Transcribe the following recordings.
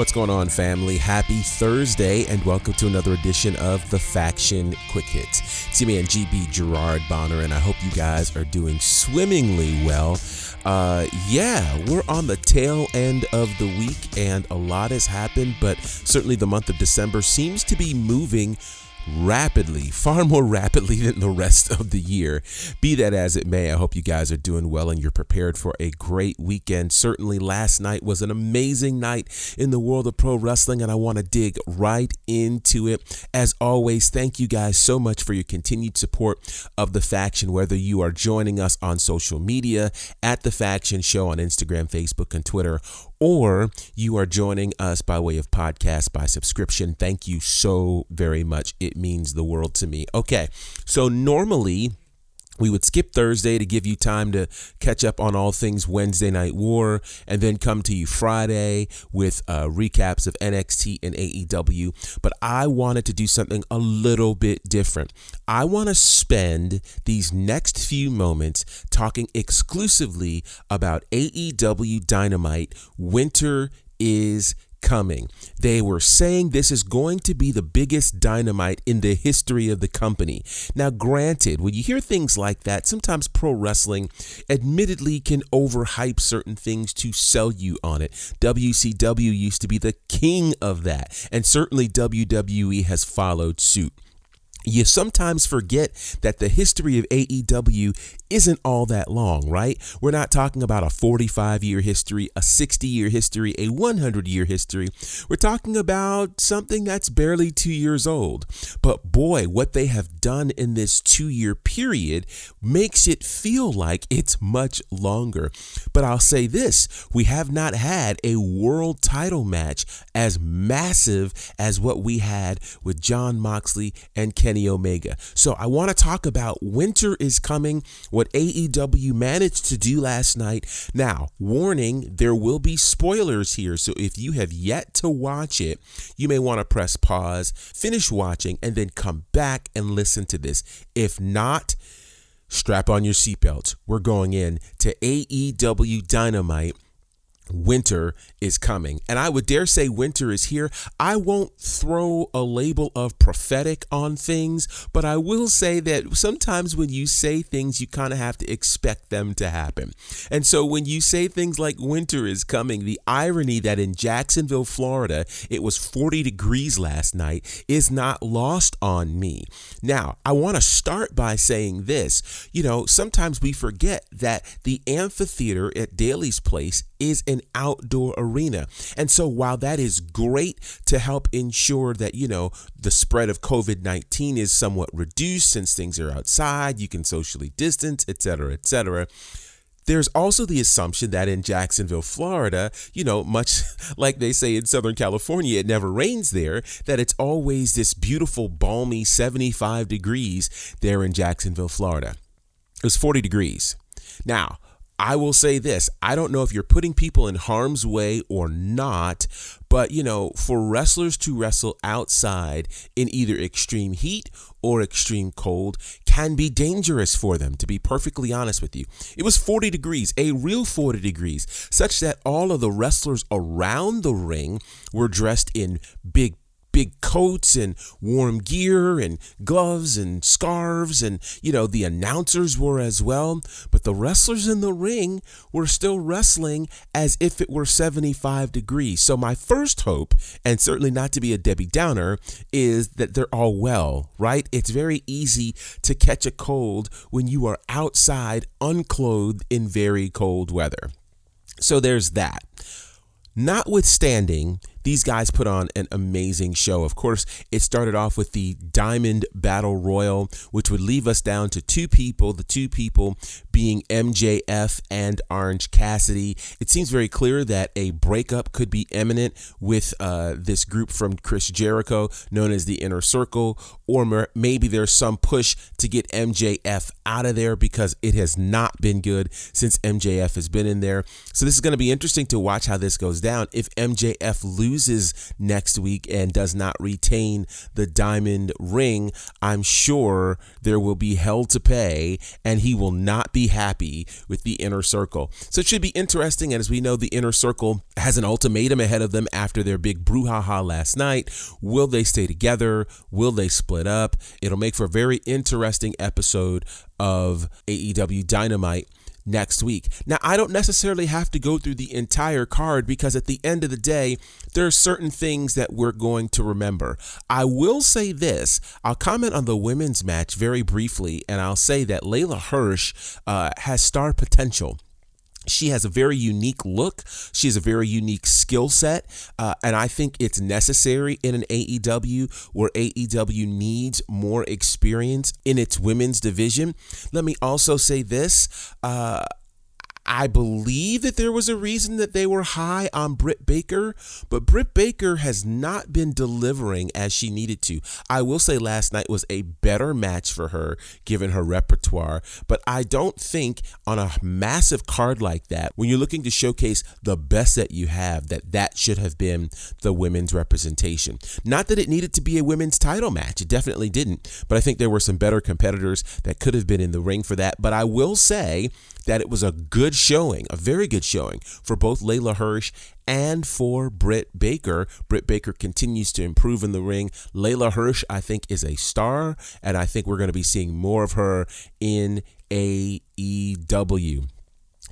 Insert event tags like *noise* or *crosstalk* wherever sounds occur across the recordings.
What's going on, family? Happy Thursday, and welcome to another edition of the Faction Quick Hits. It's me and GB Gerard Bonner, and I hope you guys are doing swimmingly well. Uh, yeah, we're on the tail end of the week, and a lot has happened, but certainly the month of December seems to be moving rapidly, far more rapidly than the rest of the year. Be that as it may, I hope you guys are doing well and you're prepared for a great weekend. Certainly, last night was an amazing night in the world of pro wrestling, and I want to dig right into it. As always, thank you guys so much for your continued support of the faction, whether you are joining us on social media at the faction show on Instagram, Facebook, and Twitter, or you are joining us by way of podcast by subscription. Thank you so very much. It means the world to me. Okay, so normally we would skip Thursday to give you time to catch up on all things Wednesday Night War and then come to you Friday with uh, recaps of NXT and AEW. But I wanted to do something a little bit different. I want to spend these next few moments talking exclusively about AEW Dynamite Winter is coming. They were saying this is going to be the biggest dynamite in the history of the company. Now, granted, when you hear things like that, sometimes pro wrestling admittedly can overhype certain things to sell you on it. WCW used to be the king of that, and certainly WWE has followed suit you sometimes forget that the history of AEW isn't all that long, right? We're not talking about a 45 year history, a 60 year history, a 100 year history. We're talking about something that's barely two years old. But boy, what they have done in this two year period makes it feel like it's much longer. But I'll say this we have not had a world title match as massive as what we had with Jon Moxley and Kenny Omega. So I want to talk about winter is coming what AEW managed to do last night. Now, warning, there will be spoilers here. So if you have yet to watch it, you may want to press pause, finish watching, and then come back and listen to this. If not, strap on your seatbelts. We're going in to AEW Dynamite winter is coming. And I would dare say winter is here. I won't throw a label of prophetic on things, but I will say that sometimes when you say things, you kind of have to expect them to happen. And so when you say things like winter is coming, the irony that in Jacksonville, Florida, it was 40 degrees last night is not lost on me. Now, I want to start by saying this. You know, sometimes we forget that the amphitheater at Daily's Place is an outdoor arena. And so while that is great to help ensure that, you know, the spread of COVID-19 is somewhat reduced since things are outside, you can socially distance, etc., cetera, et cetera. There's also the assumption that in Jacksonville, Florida, you know, much *laughs* like they say in Southern California, it never rains there, that it's always this beautiful, balmy 75 degrees there in Jacksonville, Florida. It was 40 degrees. Now, I will say this I don't know if you're putting people in harm's way or not, but you know, for wrestlers to wrestle outside in either extreme heat or extreme cold can be dangerous for them, to be perfectly honest with you. It was 40 degrees, a real 40 degrees, such that all of the wrestlers around the ring were dressed in big big coats and warm gear and gloves and scarves and you know the announcers were as well. But the wrestlers in the ring were still wrestling as if it were 75 degrees. So my first hope and certainly not to be a Debbie Downer is that they're all well right? It's very easy to catch a cold when you are outside unclothed in very cold weather. So there's that. Notwithstanding, these guys put on an amazing show. Of course, it started off with the Diamond Battle Royal, which would leave us down to two people, the two people being MJF and Orange Cassidy. It seems very clear that a breakup could be imminent with uh, this group from Chris Jericho, known as the Inner Circle, or maybe there's some push to get MJF out of there because it has not been good since MJF has been in there. So this is going to be interesting to watch how this goes down. If MJF loses next week and does not retain the diamond ring, I'm sure there will be hell to pay and he will not be happy with the inner circle. So it should be interesting. And as we know, the inner circle has an ultimatum ahead of them after their big brouhaha last night. Will they stay together? Will they split up? It'll make for a very interesting episode of AEW Dynamite next week. Now, I don't necessarily have to go through the entire card because at the end of the day, there are certain things that we're going to remember. I will say this I'll comment on the women's match very briefly, and I'll say that Leyla Hirsch uh, has star potential she has a very unique look. She has a very unique skill set. Uh, and I think it's necessary in an AEW where AEW needs more experience in its women's division. Let me also say this. Uh, I believe that there was a reason that they were high on Britt Baker, but Britt Baker has not been delivering as she needed to. I will say last night was a better match for her given her repertoire, but I don't think on a massive card like that, when you're looking to showcase the best that you have, that that should have been the women's representation. Not that it needed to be a women's title match, it definitely didn't, but I think there were some better competitors that could have been in the ring for that. But I will say that it was a good showing, a very good showing for both Leyla Hirsch and for Britt Baker. Britt Baker continues to improve in the ring. Leyla Hirsch, I think, is a star, and I think we're going to be seeing more of her in AEW.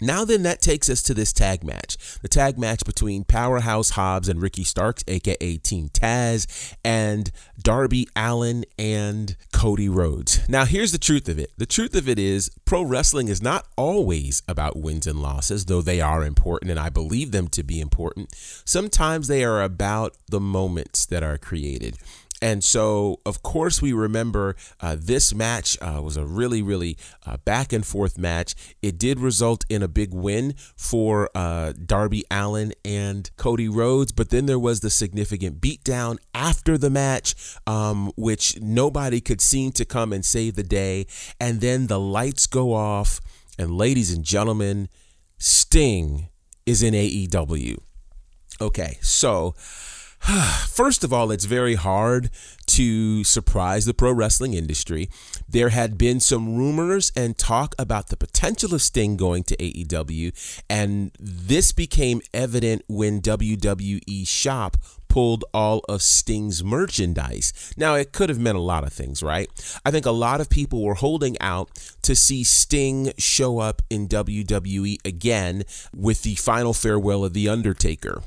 Now, then, that takes us to this tag match. The tag match between Powerhouse Hobbs and Ricky Starks, aka Team Taz, and Darby Allin and Cody Rhodes. Now, here's the truth of it the truth of it is, pro wrestling is not always about wins and losses, though they are important, and I believe them to be important. Sometimes they are about the moments that are created. And so, of course, we remember uh, this match uh, was a really, really uh, back and forth match. It did result in a big win for uh, Darby Allin and Cody Rhodes, but then there was the significant beatdown after the match, um, which nobody could seem to come and save the day. And then the lights go off, and ladies and gentlemen, Sting is in AEW. Okay, so *sighs* First of all, it's very hard to surprise the pro wrestling industry. There had been some rumors and talk about the potential of Sting going to AEW, and this became evident when WWE Shop pulled all of Sting's merchandise. Now, it could have meant a lot of things, right? I think a lot of people were holding out to see Sting show up in WWE again with the final farewell of The Undertaker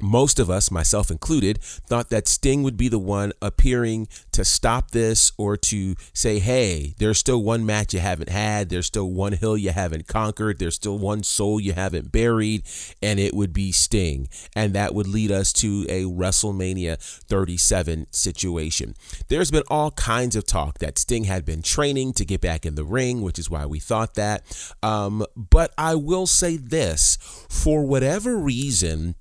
most of us, myself included, thought that Sting would be the one appearing to stop this or to say, hey, there's still one match you haven't had, there's still one hill you haven't conquered, there's still one soul you haven't buried, and it would be Sting. And that would lead us to a WrestleMania 37 situation. There's been all kinds of talk that Sting had been training to get back in the ring, which is why we thought that. Um, but I will say this for whatever reason,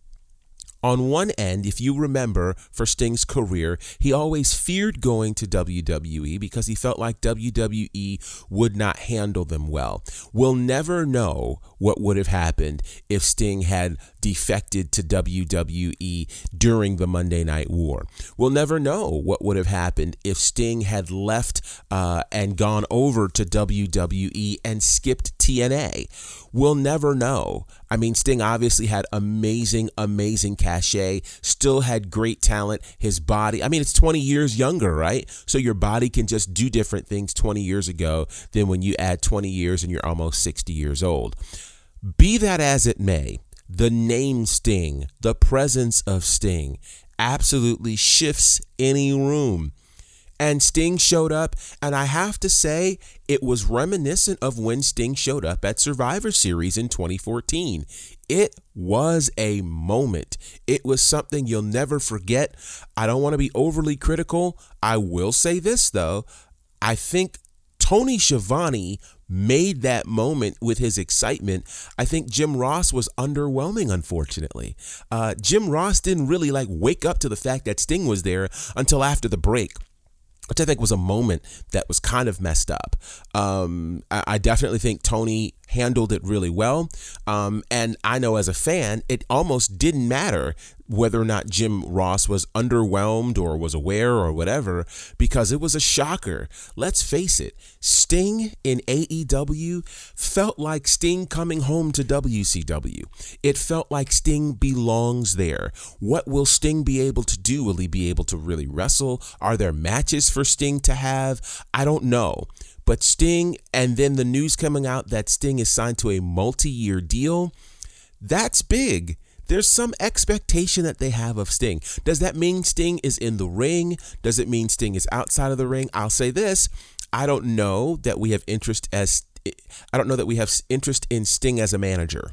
on one end, if you remember, for Sting's career, he always feared going to WWE because he felt like WWE would not handle them well. We'll never know what would have happened if Sting had defected to WWE during the Monday Night War. We'll never know what would have happened if Sting had left uh, and gone over to WWE and skipped TNA. We'll never know. I mean, Sting obviously had amazing, amazing cachet, still had great talent. His body, I mean, it's 20 years younger, right? So your body can just do different things 20 years ago than when you add 20 years and you're almost 60 years old. Be that as it may, the name Sting, the presence of Sting, absolutely shifts any room. And Sting showed up, and I have to say, it was reminiscent of when Sting showed up at Survivor Series in 2014. It was a moment. It was something you'll never forget. I don't want to be overly critical. I will say this, though. I think Tony Schiavone made that moment with his excitement. I think Jim Ross was underwhelming, unfortunately. Uh, Jim Ross didn't really like wake up to the fact that Sting was there until after the break which I think was a moment that was kind of messed up. Um, I, I, definitely think Tony handled it really well. Um, and I know as a fan, it almost didn't matter whether or not Jim Ross was underwhelmed or was aware or whatever, because it was a shocker. Let's face it, Sting in AEW felt like Sting coming home to WCW. It felt like Sting belongs there. What will Sting be able to do? Will he be able to really wrestle? Are there matches for Sting to have? I don't know. But Sting, and then the news coming out that Sting is signed to a multi year deal, that's big there's some expectation that they have of Sting. Does that mean Sting is in the ring? Does it mean Sting is outside of the ring? I'll say this I don't know that we have interest as I don't know that we have interest in Sting as a manager.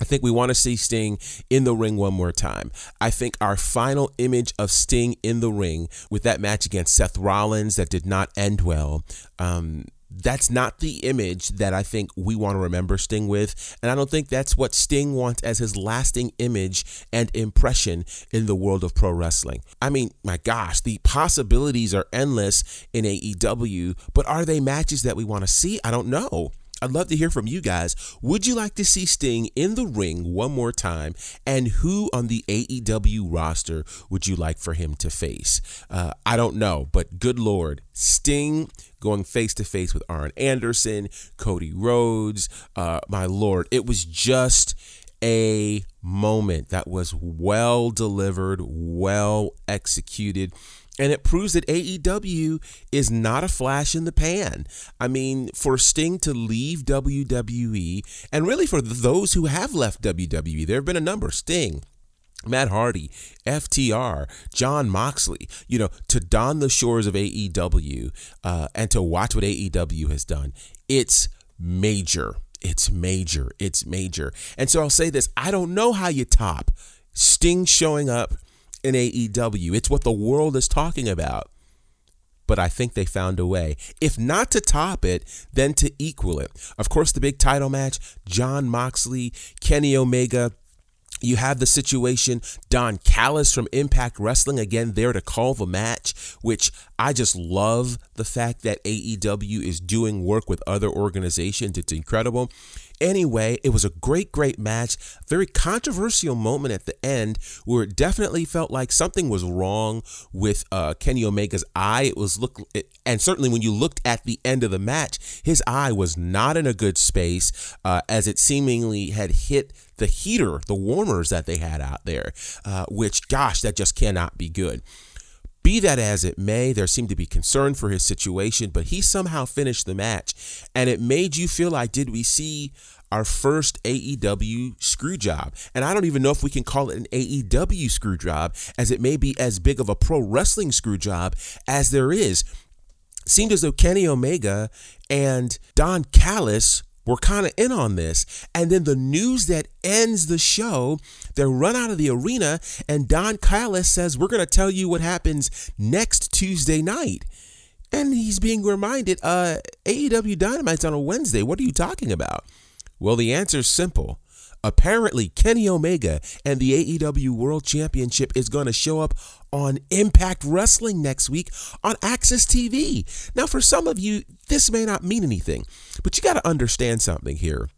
I think we want to see Sting in the ring one more time. I think our final image of Sting in the ring with that match against Seth Rollins that did not end well. Um, that's not the image that I think we want to remember Sting with. And I don't think that's what Sting wants as his lasting image and impression in the world of pro wrestling. I mean, my gosh, the possibilities are endless in AEW, but are they matches that we want to see? I don't know. I'd love to hear from you guys. Would you like to see Sting in the ring one more time? And who on the AEW roster would you like for him to face? Uh, I don't know, but good Lord, Sting going face to face with Arn Anderson, Cody Rhodes. Uh, my Lord, it was just a moment that was well delivered, well executed. And it proves that AEW is not a flash in the pan. I mean, for Sting to leave WWE, and really for those who have left WWE, there have been a number Sting, Matt Hardy, FTR, Jon Moxley, you know, to don the shores of AEW uh, and to watch what AEW has done, it's major. It's major. It's major. And so I'll say this I don't know how you top Sting showing up in AEW. It's what the world is talking about. But I think they found a way. If not to top it, then to equal it. Of course, the big title match Jon Moxley, Kenny Omega. You have the situation, Don Callis from Impact Wrestling again there to call the match, which I just love the fact that AEW is doing work with other organizations. It's incredible. Anyway, it was a great, great match. Very controversial moment at the end where it definitely felt like something was wrong with uh, Kenny Omega's eye. It was look, it, and certainly when you looked at the end of the match, his eye was not in a good space uh, as it seemingly had hit the heater, the warmers that they had out there, uh, which, gosh, that just cannot be good. Be that as it may, there seemed to be concern for his situation, but he somehow finished the match. And it made you feel like, did we see our first AEW screw job? And I don't even know if we can call it an AEW screw job, as it may be as big of a pro wrestling screw job as there is. seemed as though Kenny Omega and Don Callis were kind of in on this. And then the news that ends the show, they run out of the arena, and Don Callis says, We're going to tell you what happens next Tuesday night. And he's being reminded, uh, AEW Dynamite's on a Wednesday. What are you talking about? Well, the answer's simple. Apparently, Kenny Omega and the AEW World Championship is going to show up on Impact Wrestling next week on AXS TV. Now, for some of you, this may not mean anything, but you got to understand something here.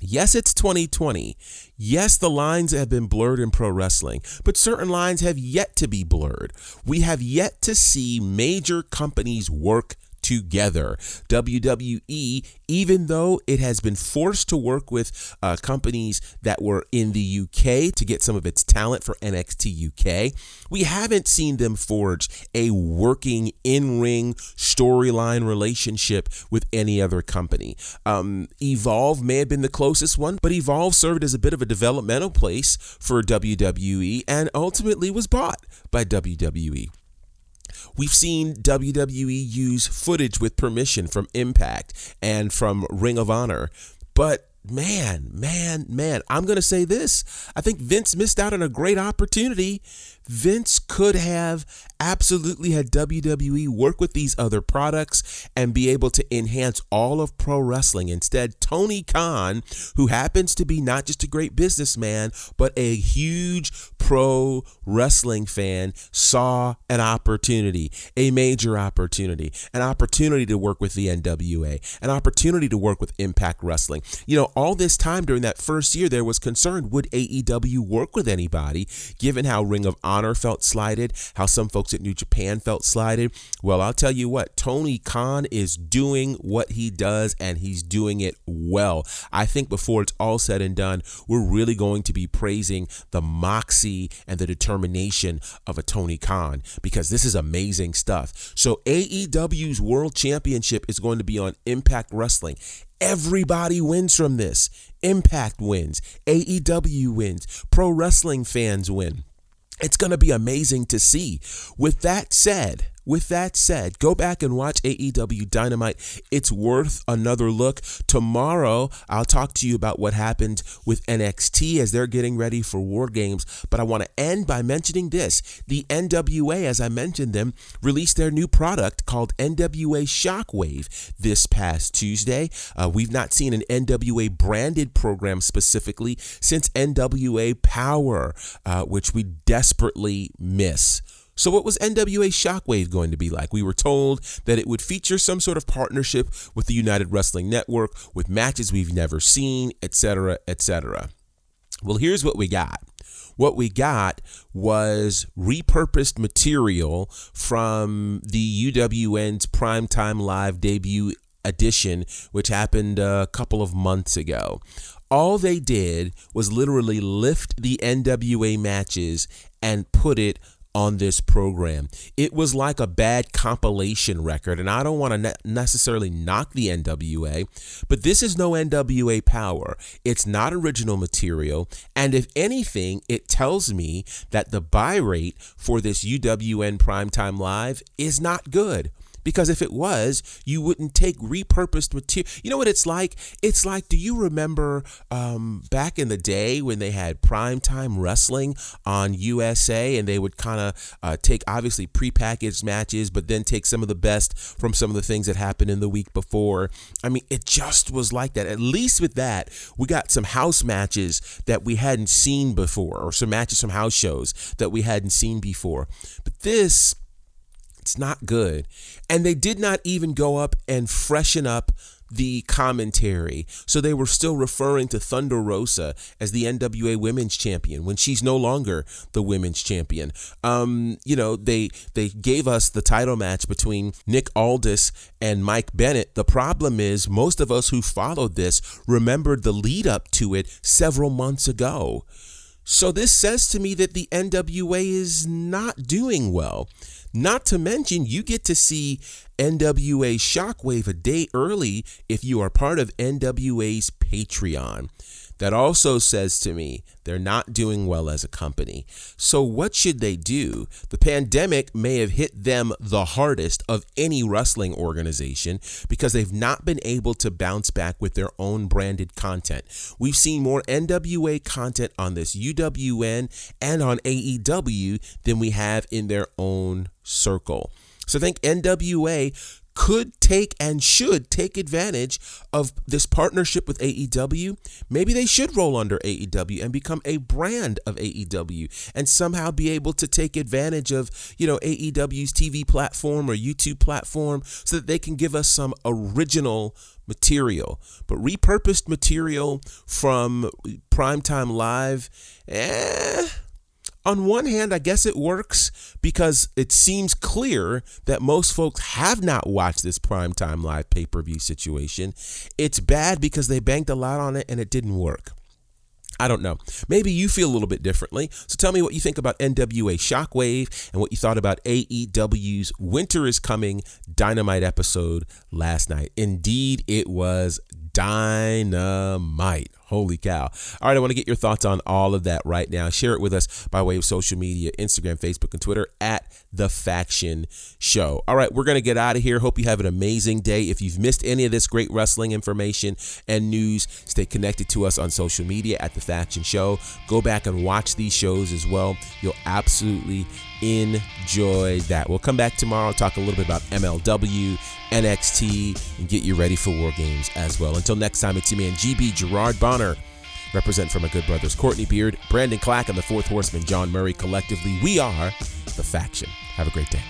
Yes, it's 2020. Yes, the lines have been blurred in pro wrestling, but certain lines have yet to be blurred. We have yet to see major companies work together. WWE, even though it has been forced to work with uh, companies that were in the UK to get some of its talent for NXT UK, we haven't seen them forge a working in ring storyline relationship with any other company. Um, Evolve may have been the closest one, but Evolve served as a bit of a developmental place for WWE and ultimately was bought by WWE. We've seen WWE use footage with permission from Impact and from Ring of Honor, but man, man, man, I'm going to say this. I think Vince missed out on a great opportunity Vince could have absolutely had WWE work with these other products and be able to enhance all of pro wrestling. Instead, Tony Khan, who happens to be not just a great businessman, but a huge pro wrestling fan, saw an opportunity, a major opportunity, an opportunity to work with the NWA, an opportunity to work with Impact Wrestling. You know, all this time during that first year, there was concern would AEW work with anybody, given how Ring of Honor felt slighted, how some folks at New Japan felt slighted. Well, I'll tell you what, Tony Khan is doing what he does and he's doing it well. I think before it's all said and done, we're really going to be praising the moxie and the determination of a Tony Khan because this is amazing stuff. So AEW's World Championship is going to be on Impact Wrestling. Everybody wins from this. Impact wins, AEW wins, pro wrestling fans win. It's going to be amazing to see. With that said, with that said, go back and watch AEW Dynamite. It's worth another look. Tomorrow, I'll talk to you about what happened with NXT as they're getting ready for War Games. But I want to end by mentioning this. The NWA, as I mentioned them, released their new product called NWA Shockwave this past Tuesday. Uh, we've not seen an NWA branded program specifically since NWA Power, uh, which we desperately miss. So, what was NWA Shockwave going to be like? We were told that it would feature some sort of partnership with the United Wrestling Network, with matches we've never seen, etc., etc. Well, here's what we got. What we got was repurposed material from the UWN's Primetime Live debut edition, which happened a couple of months ago. All they did was literally lift the NWA matches and put it on this program. It was like a bad compilation record, and I don't want to ne- necessarily knock the NWA, but this is no NWA power. It's not original material, and if anything, it tells me that the buy rate for this UWN Primetime Live is not good. Because if it was, you wouldn't take repurposed material. You know what it's like? It's like, do you remember um, back in the day when they had primetime wrestling on USA and they would kind of uh, take obviously prepackaged matches, but then take some of the best from some of the things that happened in the week before? I mean, it just was like that. At least with that, we got some house matches that we hadn't seen before, or some matches from house shows that we hadn't seen before. But this, it's not good. And they did not even go up and freshen up the commentary. So they were still referring to Thunder Rosa as the NWA Women's Champion when she's no longer the Women's Champion. Um, you know, they they gave us the title match between Nick Aldis and Mike Bennett. The problem is most of us who followed this remembered the lead up to it several months ago. So this says to me that the NWA is not doing well. Not to mention, you get to see NWA Shockwave a day early if you are part of NWA's Patreon. That also says to me they're not doing well as a company. So, what should they do? The pandemic may have hit them the hardest of any wrestling organization because they've not been able to bounce back with their own branded content. We've seen more NWA content on this UWN and on AEW than we have in their own circle. So think NWA could take and should take advantage of this partnership with AEW. Maybe they should roll under AEW and become a brand of AEW and somehow be able to take advantage of, you know, AEW's TV platform or YouTube platform so that they can give us some original material. But repurposed material from Primetime Live, eh, on one hand, I guess it works because it seems clear that most folks have not watched this primetime live pay per view situation. It's bad because they banked a lot on it and it didn't work. I don't know. Maybe you feel a little bit differently. So tell me what you think about NWA Shockwave and what you thought about AEW's Winter is Coming Dynamite episode last night. Indeed, it was dynamite. Holy cow. All right, I want to get your thoughts on all of that right now. Share it with us by way of social media Instagram, Facebook, and Twitter at The Faction Show. All right, we're going to get out of here. Hope you have an amazing day. If you've missed any of this great wrestling information and news, stay connected to us on social media at The Faction Show. Go back and watch these shows as well. You'll absolutely enjoy that. We'll come back tomorrow, talk a little bit about MLW, NXT, and get you ready for War Games as well. Until next time, it's your man GB Gerard Bonner. Represent for my good brothers Courtney Beard, Brandon Clack, and the fourth horseman John Murray. Collectively, we are the faction. Have a great day.